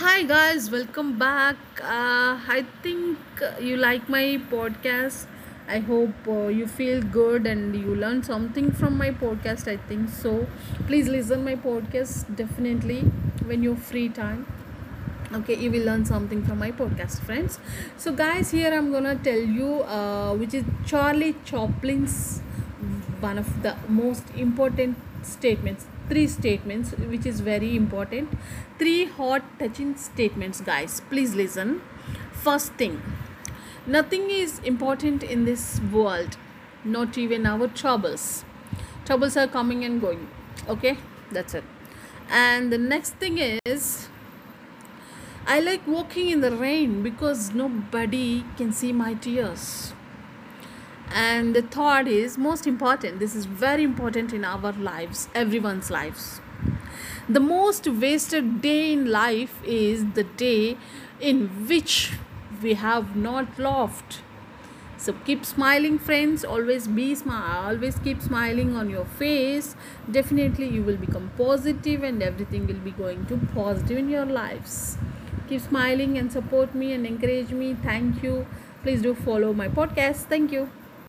Hi guys, welcome back. Uh, I think you like my podcast. I hope uh, you feel good and you learn something from my podcast. I think so. Please listen my podcast definitely when you're free time. Okay, you will learn something from my podcast, friends. So guys, here I'm gonna tell you uh, which is Charlie Chaplin's one of the most important statements three statements which is very important. Three hot touching statements guys. Please listen. First thing nothing is important in this world not even our troubles. Troubles are coming and going okay? That's it. And the next thing is i like walking in the rain because nobody can see my tears and the third is most important. This is very important in our lives everyone's lives. The most wasted day in life is the day in which we have not laughed so keep smiling friends. Always be smile always keep smiling on your face. Definitely you will become positive and everything will be going to positive in your lives. Keep smiling and support me and encourage me. Thank you. Please do follow my podcast. Thank you